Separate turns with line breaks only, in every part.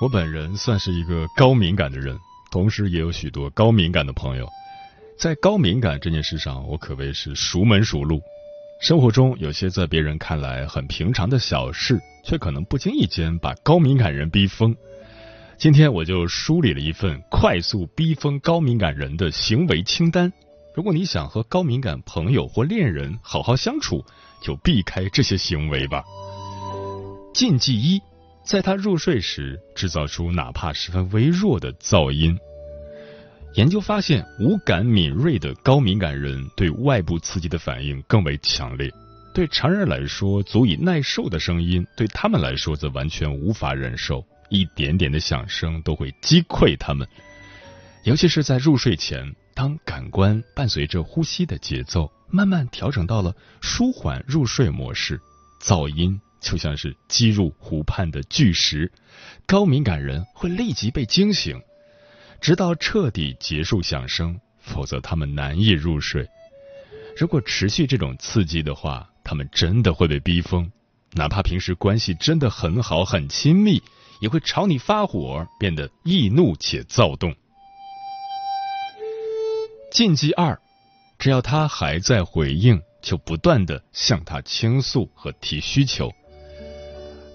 我本人算是一个高敏感的人，同时也有许多高敏感的朋友。在高敏感这件事上，我可谓是熟门熟路。生活中有些在别人看来很平常的小事，却可能不经意间把高敏感人逼疯。今天我就梳理了一份快速逼疯高敏感人的行为清单。如果你想和高敏感朋友或恋人好好相处，就避开这些行为吧。禁忌一。在他入睡时，制造出哪怕十分微弱的噪音。研究发现，五感敏锐的高敏感人对外部刺激的反应更为强烈。对常人来说足以耐受的声音，对他们来说则完全无法忍受。一点点的响声都会击溃他们。尤其是在入睡前，当感官伴随着呼吸的节奏慢慢调整到了舒缓入睡模式，噪音。就像是击入湖畔的巨石，高敏感人会立即被惊醒，直到彻底结束响声，否则他们难以入睡。如果持续这种刺激的话，他们真的会被逼疯，哪怕平时关系真的很好很亲密，也会朝你发火，变得易怒且躁动。禁忌二，只要他还在回应，就不断的向他倾诉和提需求。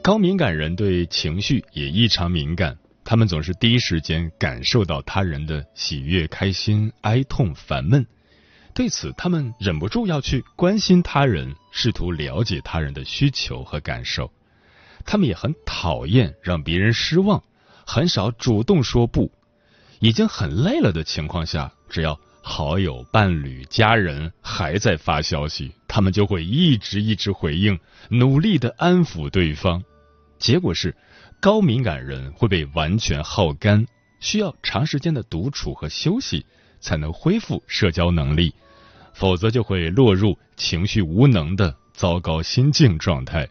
高敏感人对情绪也异常敏感，他们总是第一时间感受到他人的喜悦、开心、哀痛、烦闷。对此，他们忍不住要去关心他人，试图了解他人的需求和感受。他们也很讨厌让别人失望，很少主动说不。已经很累了的情况下，只要好友、伴侣、家人还在发消息，他们就会一直一直回应，努力的安抚对方。结果是，高敏感人会被完全耗干，需要长时间的独处和休息才能恢复社交能力，否则就会落入情绪无能的糟糕心境状态。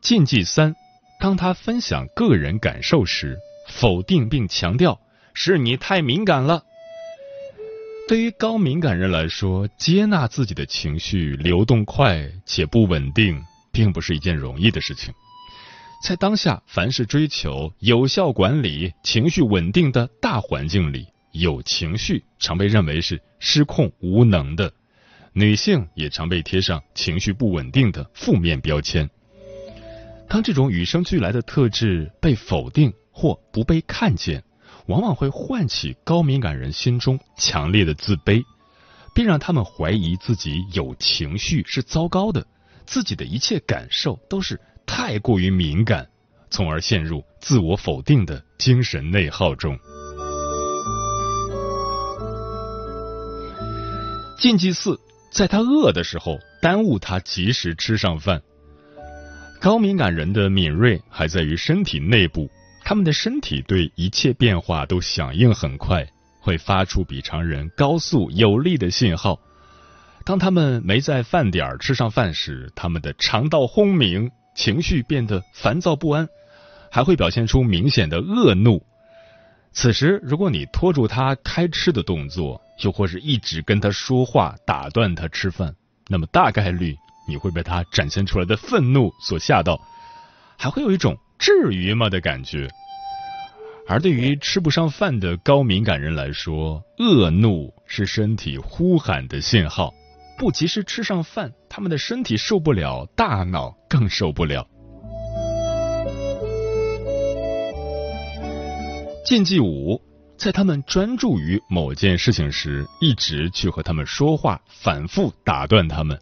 禁忌三：当他分享个人感受时，否定并强调是你太敏感了。对于高敏感人来说，接纳自己的情绪流动快且不稳定。并不是一件容易的事情，在当下凡是追求有效管理情绪稳定的大环境里，有情绪常被认为是失控无能的，女性也常被贴上情绪不稳定的负面标签。当这种与生俱来的特质被否定或不被看见，往往会唤起高敏感人心中强烈的自卑，并让他们怀疑自己有情绪是糟糕的。自己的一切感受都是太过于敏感，从而陷入自我否定的精神内耗中。禁忌四，在他饿的时候耽误他及时吃上饭。高敏感人的敏锐还在于身体内部，他们的身体对一切变化都响应很快，会发出比常人高速有力的信号。当他们没在饭点吃上饭时，他们的肠道轰鸣，情绪变得烦躁不安，还会表现出明显的恶怒。此时，如果你拖住他开吃的动作，又或是一直跟他说话打断他吃饭，那么大概率你会被他展现出来的愤怒所吓到，还会有一种至于吗的感觉。而对于吃不上饭的高敏感人来说，恶怒是身体呼喊的信号。不及时吃上饭，他们的身体受不了，大脑更受不了。禁忌五，在他们专注于某件事情时，一直去和他们说话，反复打断他们。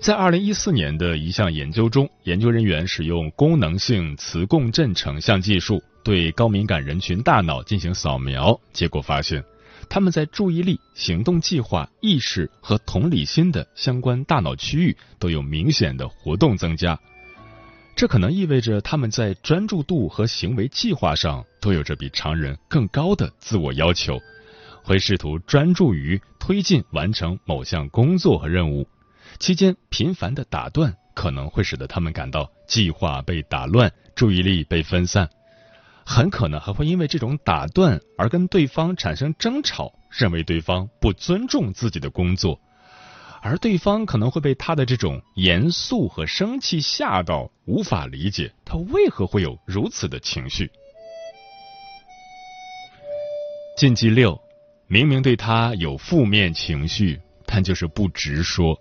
在二零一四年的一项研究中，研究人员使用功能性磁共振成像技术对高敏感人群大脑进行扫描，结果发现，他们在注意力、行动计划、意识和同理心的相关大脑区域都有明显的活动增加。这可能意味着他们在专注度和行为计划上都有着比常人更高的自我要求，会试图专注于推进完成某项工作和任务。期间频繁的打断可能会使得他们感到计划被打乱，注意力被分散，很可能还会因为这种打断而跟对方产生争吵，认为对方不尊重自己的工作。而对方可能会被他的这种严肃和生气吓到，无法理解他为何会有如此的情绪。禁忌六，明明对他有负面情绪，但就是不直说。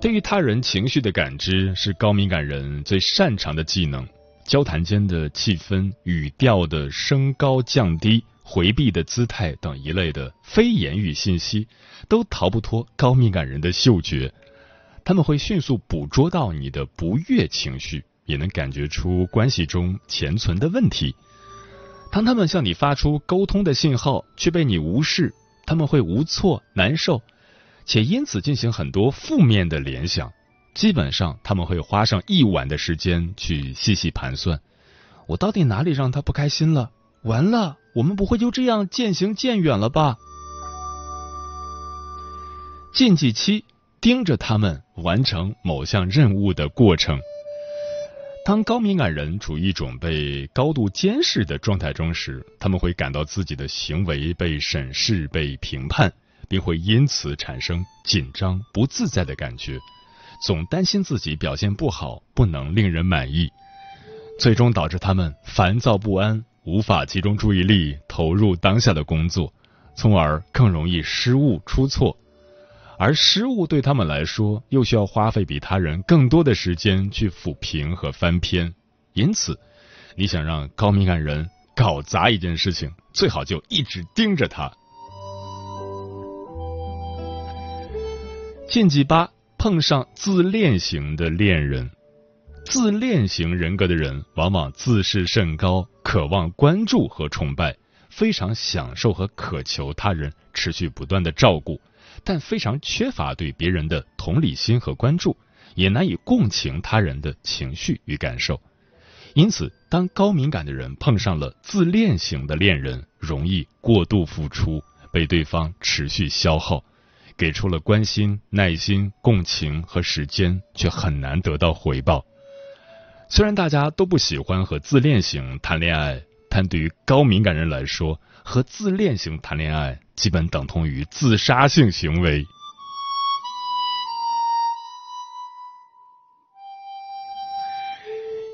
对于他人情绪的感知是高敏感人最擅长的技能，交谈间的气氛、语调的升高降低。回避的姿态等一类的非言语信息，都逃不脱高敏感人的嗅觉。他们会迅速捕捉到你的不悦情绪，也能感觉出关系中潜存的问题。当他们向你发出沟通的信号，却被你无视，他们会无措、难受，且因此进行很多负面的联想。基本上，他们会花上一晚的时间去细细盘算：我到底哪里让他不开心了？完了。我们不会就这样渐行渐远了吧？禁忌期，盯着他们完成某项任务的过程。当高敏感人处于一种被高度监视的状态中时，他们会感到自己的行为被审视、被评判，并会因此产生紧张、不自在的感觉，总担心自己表现不好，不能令人满意，最终导致他们烦躁不安。无法集中注意力投入当下的工作，从而更容易失误出错，而失误对他们来说又需要花费比他人更多的时间去抚平和翻篇。因此，你想让高敏感人搞砸一件事情，最好就一直盯着他。禁忌八：碰上自恋型的恋人。自恋型人格的人往往自视甚高，渴望关注和崇拜，非常享受和渴求他人持续不断的照顾，但非常缺乏对别人的同理心和关注，也难以共情他人的情绪与感受。因此，当高敏感的人碰上了自恋型的恋人，容易过度付出，被对方持续消耗，给出了关心、耐心、共情和时间，却很难得到回报。虽然大家都不喜欢和自恋型谈恋爱，但对于高敏感人来说，和自恋型谈恋爱基本等同于自杀性行为。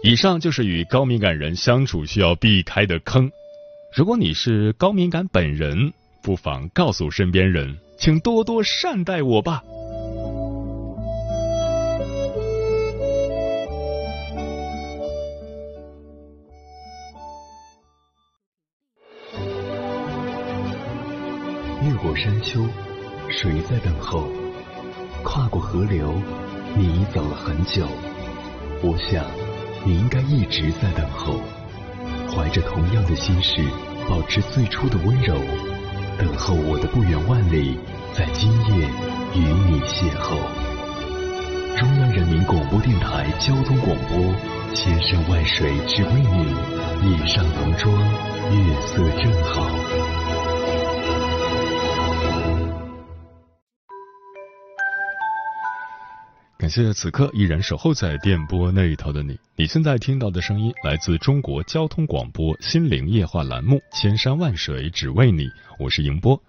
以上就是与高敏感人相处需要避开的坑。如果你是高敏感本人，不妨告诉身边人，请多多善待我吧。
越过山丘，谁在等候？跨过河流，你走了很久。我想，你应该一直在等候，怀着同样的心事，保持最初的温柔，等候我的不远万里，在今夜与你邂逅。中央人民广播电台交通广播，千山万水只为你，夜上浓妆，月色正好。
谢此刻依然守候在电波那一头的你。你现在听到的声音来自中国交通广播《心灵夜话》栏目《千山万水只为你》，我是迎波。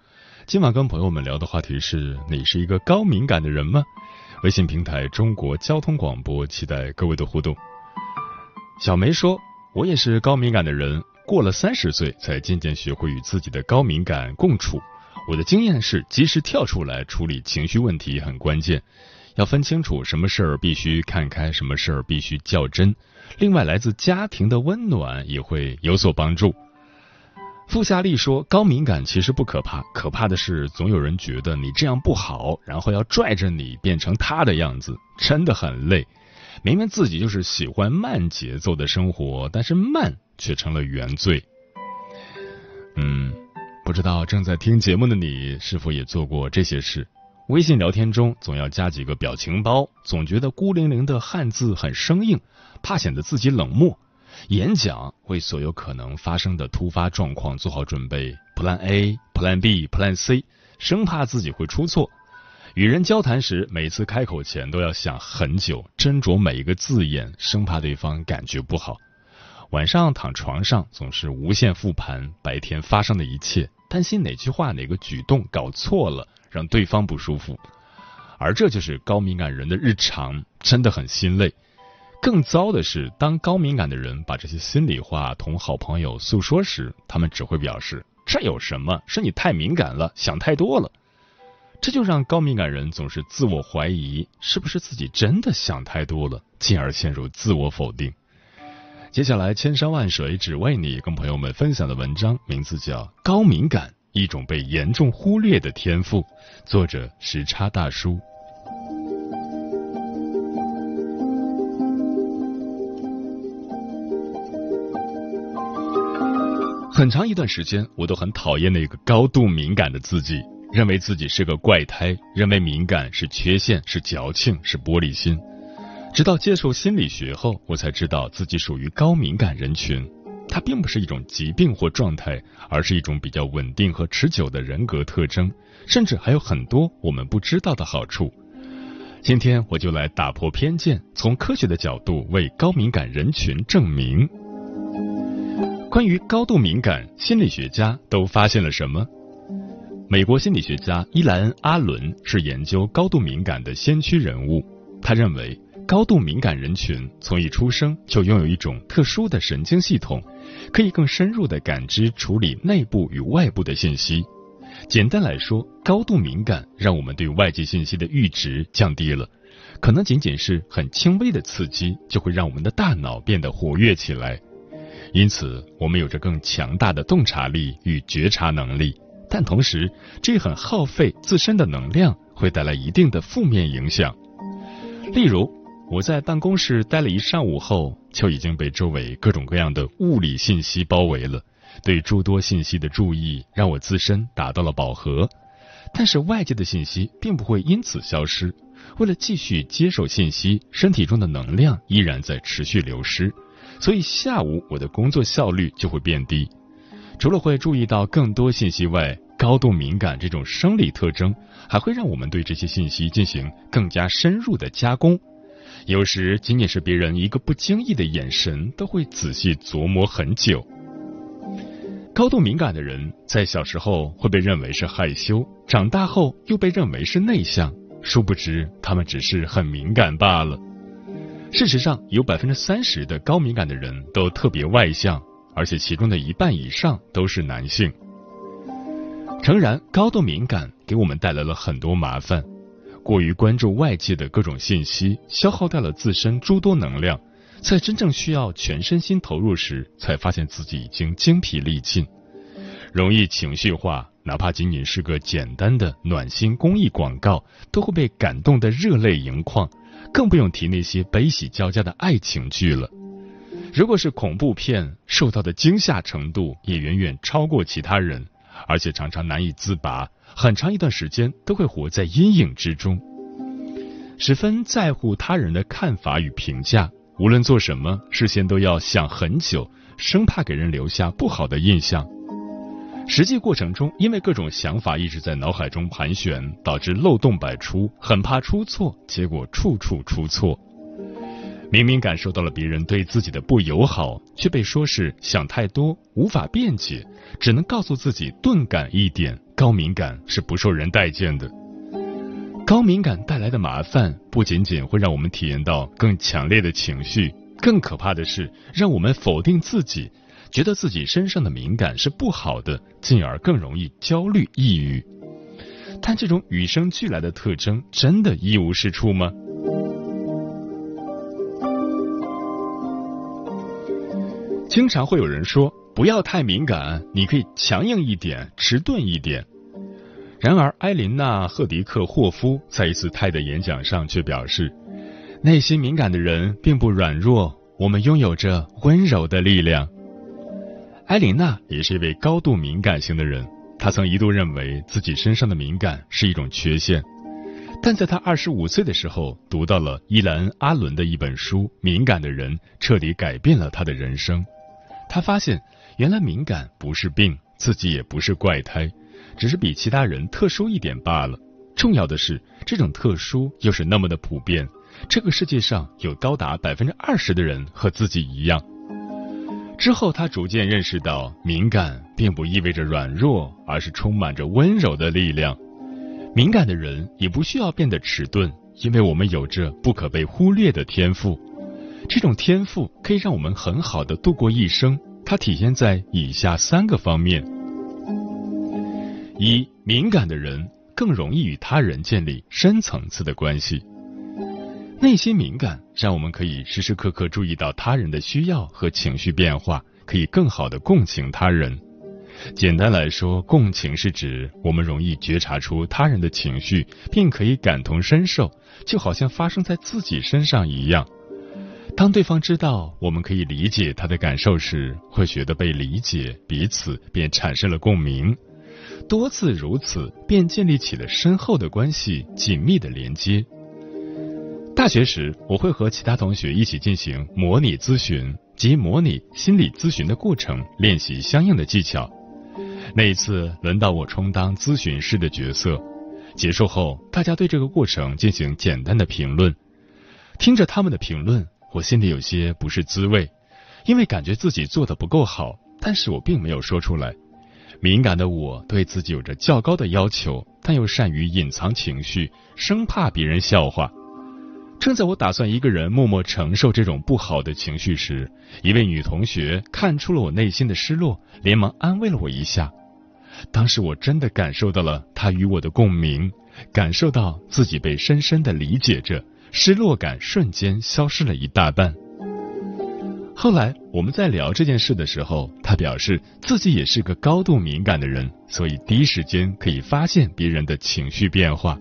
今晚跟朋友们聊的话题是：你是一个高敏感的人吗？微信平台中国交通广播，期待各位的互动。小梅说：“我也是高敏感的人，过了三十岁才渐渐学会与自己的高敏感共处。我的经验是，及时跳出来处理情绪问题很关键，要分清楚什么事儿必须看开，什么事儿必须较真。另外，来自家庭的温暖也会有所帮助。傅夏利说：“高敏感其实不可怕，可怕的是总有人觉得你这样不好，然后要拽着你变成他的样子，真的很累。明明自己就是喜欢慢节奏的生活，但是慢却成了原罪。”嗯，不知道正在听节目的你是否也做过这些事？微信聊天中总要加几个表情包，总觉得孤零零的汉字很生硬，怕显得自己冷漠。演讲为所有可能发生的突发状况做好准备，Plan A、Plan B、Plan C，生怕自己会出错。与人交谈时，每次开口前都要想很久，斟酌每一个字眼，生怕对方感觉不好。晚上躺床上总是无限复盘白天发生的一切，担心哪句话、哪个举动搞错了，让对方不舒服。而这就是高敏感人的日常，真的很心累。更糟的是，当高敏感的人把这些心里话同好朋友诉说时，他们只会表示这有什么，是你太敏感了，想太多了。这就让高敏感人总是自我怀疑，是不是自己真的想太多了，进而陷入自我否定。接下来，千山万水只为你，跟朋友们分享的文章名字叫《高敏感：一种被严重忽略的天赋》，作者时差大叔。很长一段时间，我都很讨厌那个高度敏感的自己，认为自己是个怪胎，认为敏感是缺陷，是矫情，是玻璃心。直到接受心理学后，我才知道自己属于高敏感人群。它并不是一种疾病或状态，而是一种比较稳定和持久的人格特征，甚至还有很多我们不知道的好处。今天我就来打破偏见，从科学的角度为高敏感人群证明。关于高度敏感，心理学家都发现了什么？美国心理学家伊莱恩·阿伦是研究高度敏感的先驱人物。他认为，高度敏感人群从一出生就拥有一种特殊的神经系统，可以更深入的感知、处理内部与外部的信息。简单来说，高度敏感让我们对外界信息的阈值降低了，可能仅仅是很轻微的刺激，就会让我们的大脑变得活跃起来。因此，我们有着更强大的洞察力与觉察能力，但同时，这很耗费自身的能量，会带来一定的负面影响。例如，我在办公室待了一上午后，就已经被周围各种各样的物理信息包围了。对诸多信息的注意，让我自身达到了饱和，但是外界的信息并不会因此消失。为了继续接受信息，身体中的能量依然在持续流失。所以下午我的工作效率就会变低。除了会注意到更多信息外，高度敏感这种生理特征还会让我们对这些信息进行更加深入的加工。有时仅仅是别人一个不经意的眼神，都会仔细琢磨很久。高度敏感的人在小时候会被认为是害羞，长大后又被认为是内向，殊不知他们只是很敏感罢了。事实上，有百分之三十的高敏感的人都特别外向，而且其中的一半以上都是男性。诚然，高度敏感给我们带来了很多麻烦，过于关注外界的各种信息，消耗掉了自身诸多能量，在真正需要全身心投入时，才发现自己已经精疲力尽，容易情绪化，哪怕仅仅是个简单的暖心公益广告，都会被感动得热泪盈眶。更不用提那些悲喜交加的爱情剧了。如果是恐怖片，受到的惊吓程度也远远超过其他人，而且常常难以自拔，很长一段时间都会活在阴影之中。十分在乎他人的看法与评价，无论做什么，事先都要想很久，生怕给人留下不好的印象。实际过程中，因为各种想法一直在脑海中盘旋，导致漏洞百出，很怕出错，结果处处出错。明明感受到了别人对自己的不友好，却被说是想太多，无法辩解，只能告诉自己钝感一点。高敏感是不受人待见的。高敏感带来的麻烦，不仅仅会让我们体验到更强烈的情绪，更可怕的是让我们否定自己。觉得自己身上的敏感是不好的，进而更容易焦虑、抑郁。但这种与生俱来的特征真的一无是处吗？经常会有人说不要太敏感，你可以强硬一点、迟钝一点。然而，埃琳娜·赫迪克霍夫在一次泰的演讲上却表示，内心敏感的人并不软弱，我们拥有着温柔的力量。埃琳娜也是一位高度敏感型的人，她曾一度认为自己身上的敏感是一种缺陷，但在她二十五岁的时候，读到了伊兰·阿伦的一本书《敏感的人》，彻底改变了她的人生。他发现，原来敏感不是病，自己也不是怪胎，只是比其他人特殊一点罢了。重要的是，这种特殊又是那么的普遍，这个世界上有高达百分之二十的人和自己一样。之后，他逐渐认识到，敏感并不意味着软弱，而是充满着温柔的力量。敏感的人也不需要变得迟钝，因为我们有着不可被忽略的天赋。这种天赋可以让我们很好的度过一生，它体现在以下三个方面：一、敏感的人更容易与他人建立深层次的关系。内心敏感，让我们可以时时刻刻注意到他人的需要和情绪变化，可以更好的共情他人。简单来说，共情是指我们容易觉察出他人的情绪，并可以感同身受，就好像发生在自己身上一样。当对方知道我们可以理解他的感受时，会觉得被理解，彼此便产生了共鸣。多次如此，便建立起了深厚的关系，紧密的连接。大学时，我会和其他同学一起进行模拟咨询及模拟心理咨询的过程，练习相应的技巧。那一次，轮到我充当咨询师的角色。结束后，大家对这个过程进行简单的评论。听着他们的评论。我心里有些不是滋味，因为感觉自己做的不够好，但是我并没有说出来。敏感的我对自己有着较高的要求，但又善于隐藏情绪，生怕别人笑话。正在我打算一个人默默承受这种不好的情绪时，一位女同学看出了我内心的失落，连忙安慰了我一下。当时我真的感受到了她与我的共鸣，感受到自己被深深的理解着。失落感瞬间消失了一大半。后来我们在聊这件事的时候，他表示自己也是个高度敏感的人，所以第一时间可以发现别人的情绪变化。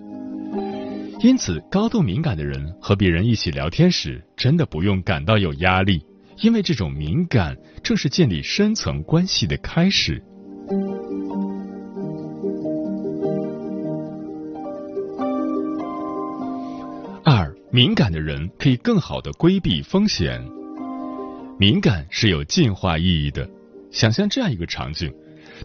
因此，高度敏感的人和别人一起聊天时，真的不用感到有压力，因为这种敏感正是建立深层关系的开始。敏感的人可以更好的规避风险。敏感是有进化意义的。想象这样一个场景：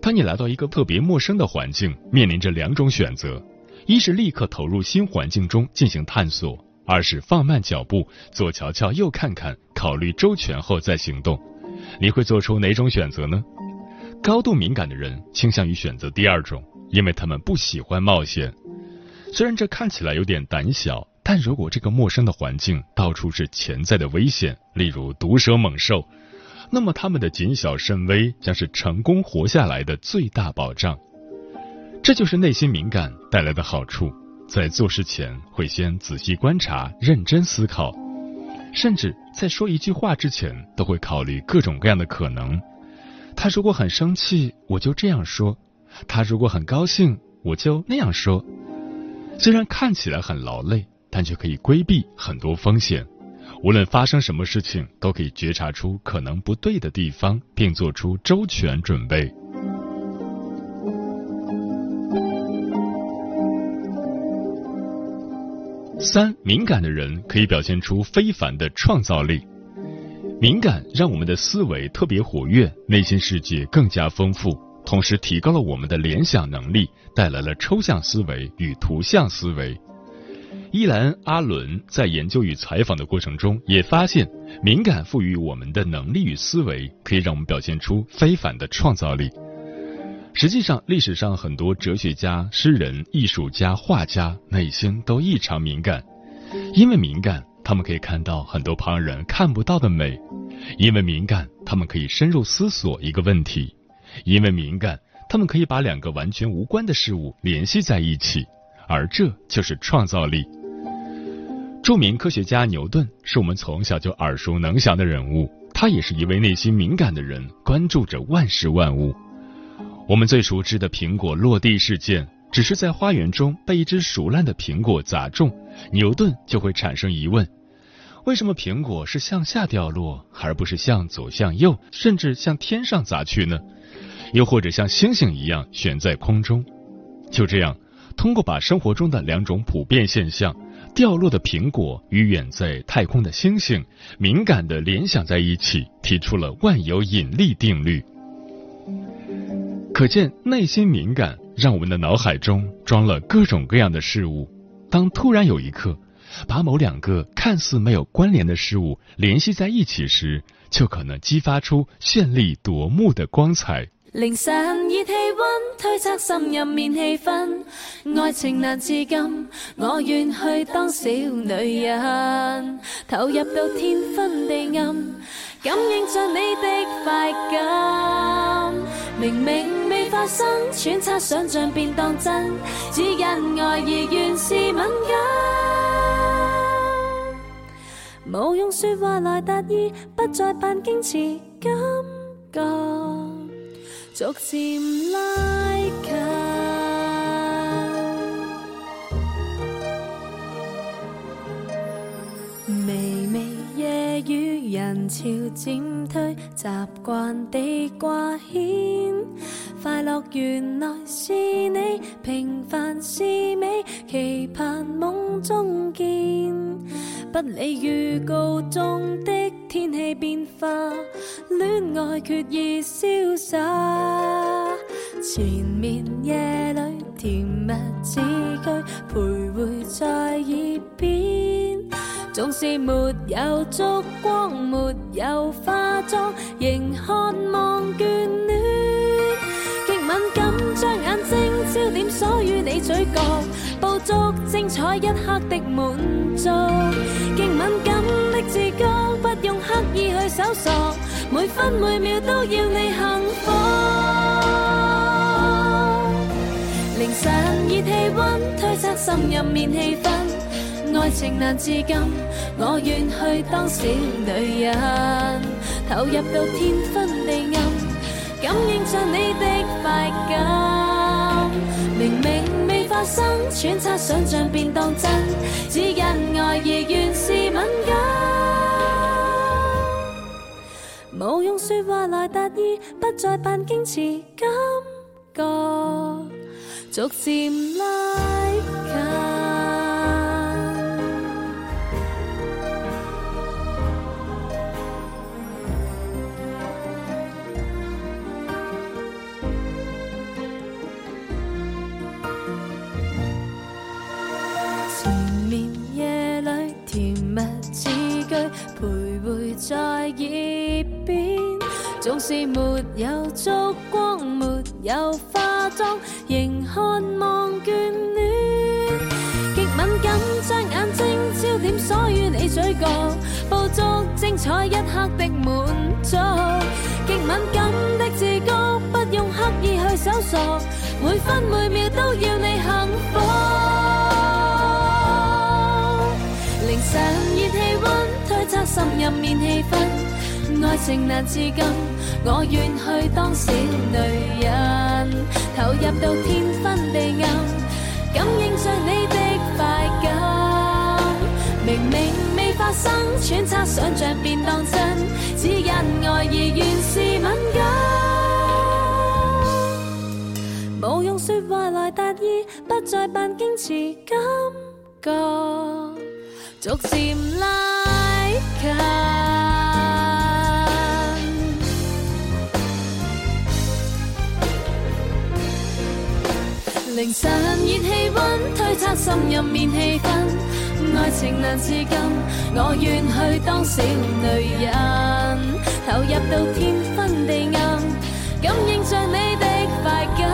当你来到一个特别陌生的环境，面临着两种选择，一是立刻投入新环境中进行探索，二是放慢脚步，左瞧瞧右看看，考虑周全后再行动。你会做出哪种选择呢？高度敏感的人倾向于选择第二种，因为他们不喜欢冒险。虽然这看起来有点胆小。但如果这个陌生的环境到处是潜在的危险，例如毒蛇猛兽，那么他们的谨小慎微将是成功活下来的最大保障。这就是内心敏感带来的好处，在做事前会先仔细观察、认真思考，甚至在说一句话之前都会考虑各种各样的可能。他如果很生气，我就这样说；他如果很高兴，我就那样说。虽然看起来很劳累。但却可以规避很多风险，无论发生什么事情，都可以觉察出可能不对的地方，并做出周全准备。三，敏感的人可以表现出非凡的创造力。敏感让我们的思维特别活跃，内心世界更加丰富，同时提高了我们的联想能力，带来了抽象思维与图像思维。伊兰·阿伦在研究与采访的过程中，也发现敏感赋予我们的能力与思维，可以让我们表现出非凡的创造力。实际上，历史上很多哲学家、诗人、艺术家、画家内心都异常敏感，因为敏感，他们可以看到很多旁人看不到的美，因为敏感，他们可以深入思索一个问题；因为敏感，他们可以把两个完全无关的事物联系在一起，而这就是创造力。著名科学家牛顿是我们从小就耳熟能详的人物，他也是一位内心敏感的人，关注着万事万物。我们最熟知的苹果落地事件，只是在花园中被一只熟烂的苹果砸中，牛顿就会产生疑问：为什么苹果是向下掉落，而不是向左、向右，甚至向天上砸去呢？又或者像星星一样悬在空中？就这样，通过把生活中的两种普遍现象——掉落的苹果与远在太空的星星——敏感的联想在一起，提出了万有引力定律。可见，内心敏感让我们的脑海中装了各种各样的事物。当突然有一刻，把某两个看似没有关联的事物联系在一起时，就可能激发出绚丽夺目的光彩。
凌晨热气温，推测心入面气氛，爱情难自禁，我愿去当小女人，投入到天昏地暗，感应着你的快感，明明未。发生揣测想象便当真，只因爱而原是敏感。无用说话来达意，不再扮矜持，感觉逐渐拉近。微微夜雨人潮渐退，习惯地挂牵。快乐原来是你，平凡是美，期盼梦中见。不理预告中的天气变化，恋爱决意潇洒。前面夜里甜蜜字句，徘徊在耳边。总是没有烛光，没有化妆，仍渴望眷恋。焦点锁于你嘴角，捕捉精彩一刻的满足。极敏感的自觉，不用刻意去搜索，每分每秒都要你幸福。凌晨热气温，推测心入面气氛。爱情难自禁，我愿去当小女人，投入到天昏地暗，感应着你的快感。明明未发生，揣测想象便当真，只因爱而原是敏感。无用说话来达意，不再扮矜持，感觉逐渐拉近。耳边，总是没有烛光，没有化妆，仍渴望眷恋。极敏感，将眼睛焦点锁于你嘴角，捕捉精彩一刻的满足。极敏感的自觉，不用刻意去搜索，每分每情难自禁，我愿去当小女人，投入到天昏地暗，感应着你的快感。明明未发生，揣测想象便当真，只因爱而原是敏感。无用说话来达意，不再扮矜持，感觉逐渐拉近。凌晨热气温，推测心入面气氛，爱情难自禁，我愿去当小女人，投入到天昏地暗，感应着你的快感，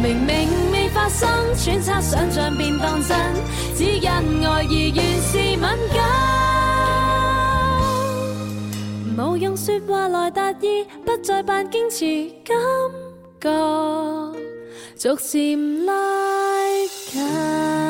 明明未发生，揣测想象便当真，只因爱意原是敏感。说话来达意，不再扮矜持，感觉逐渐拉近。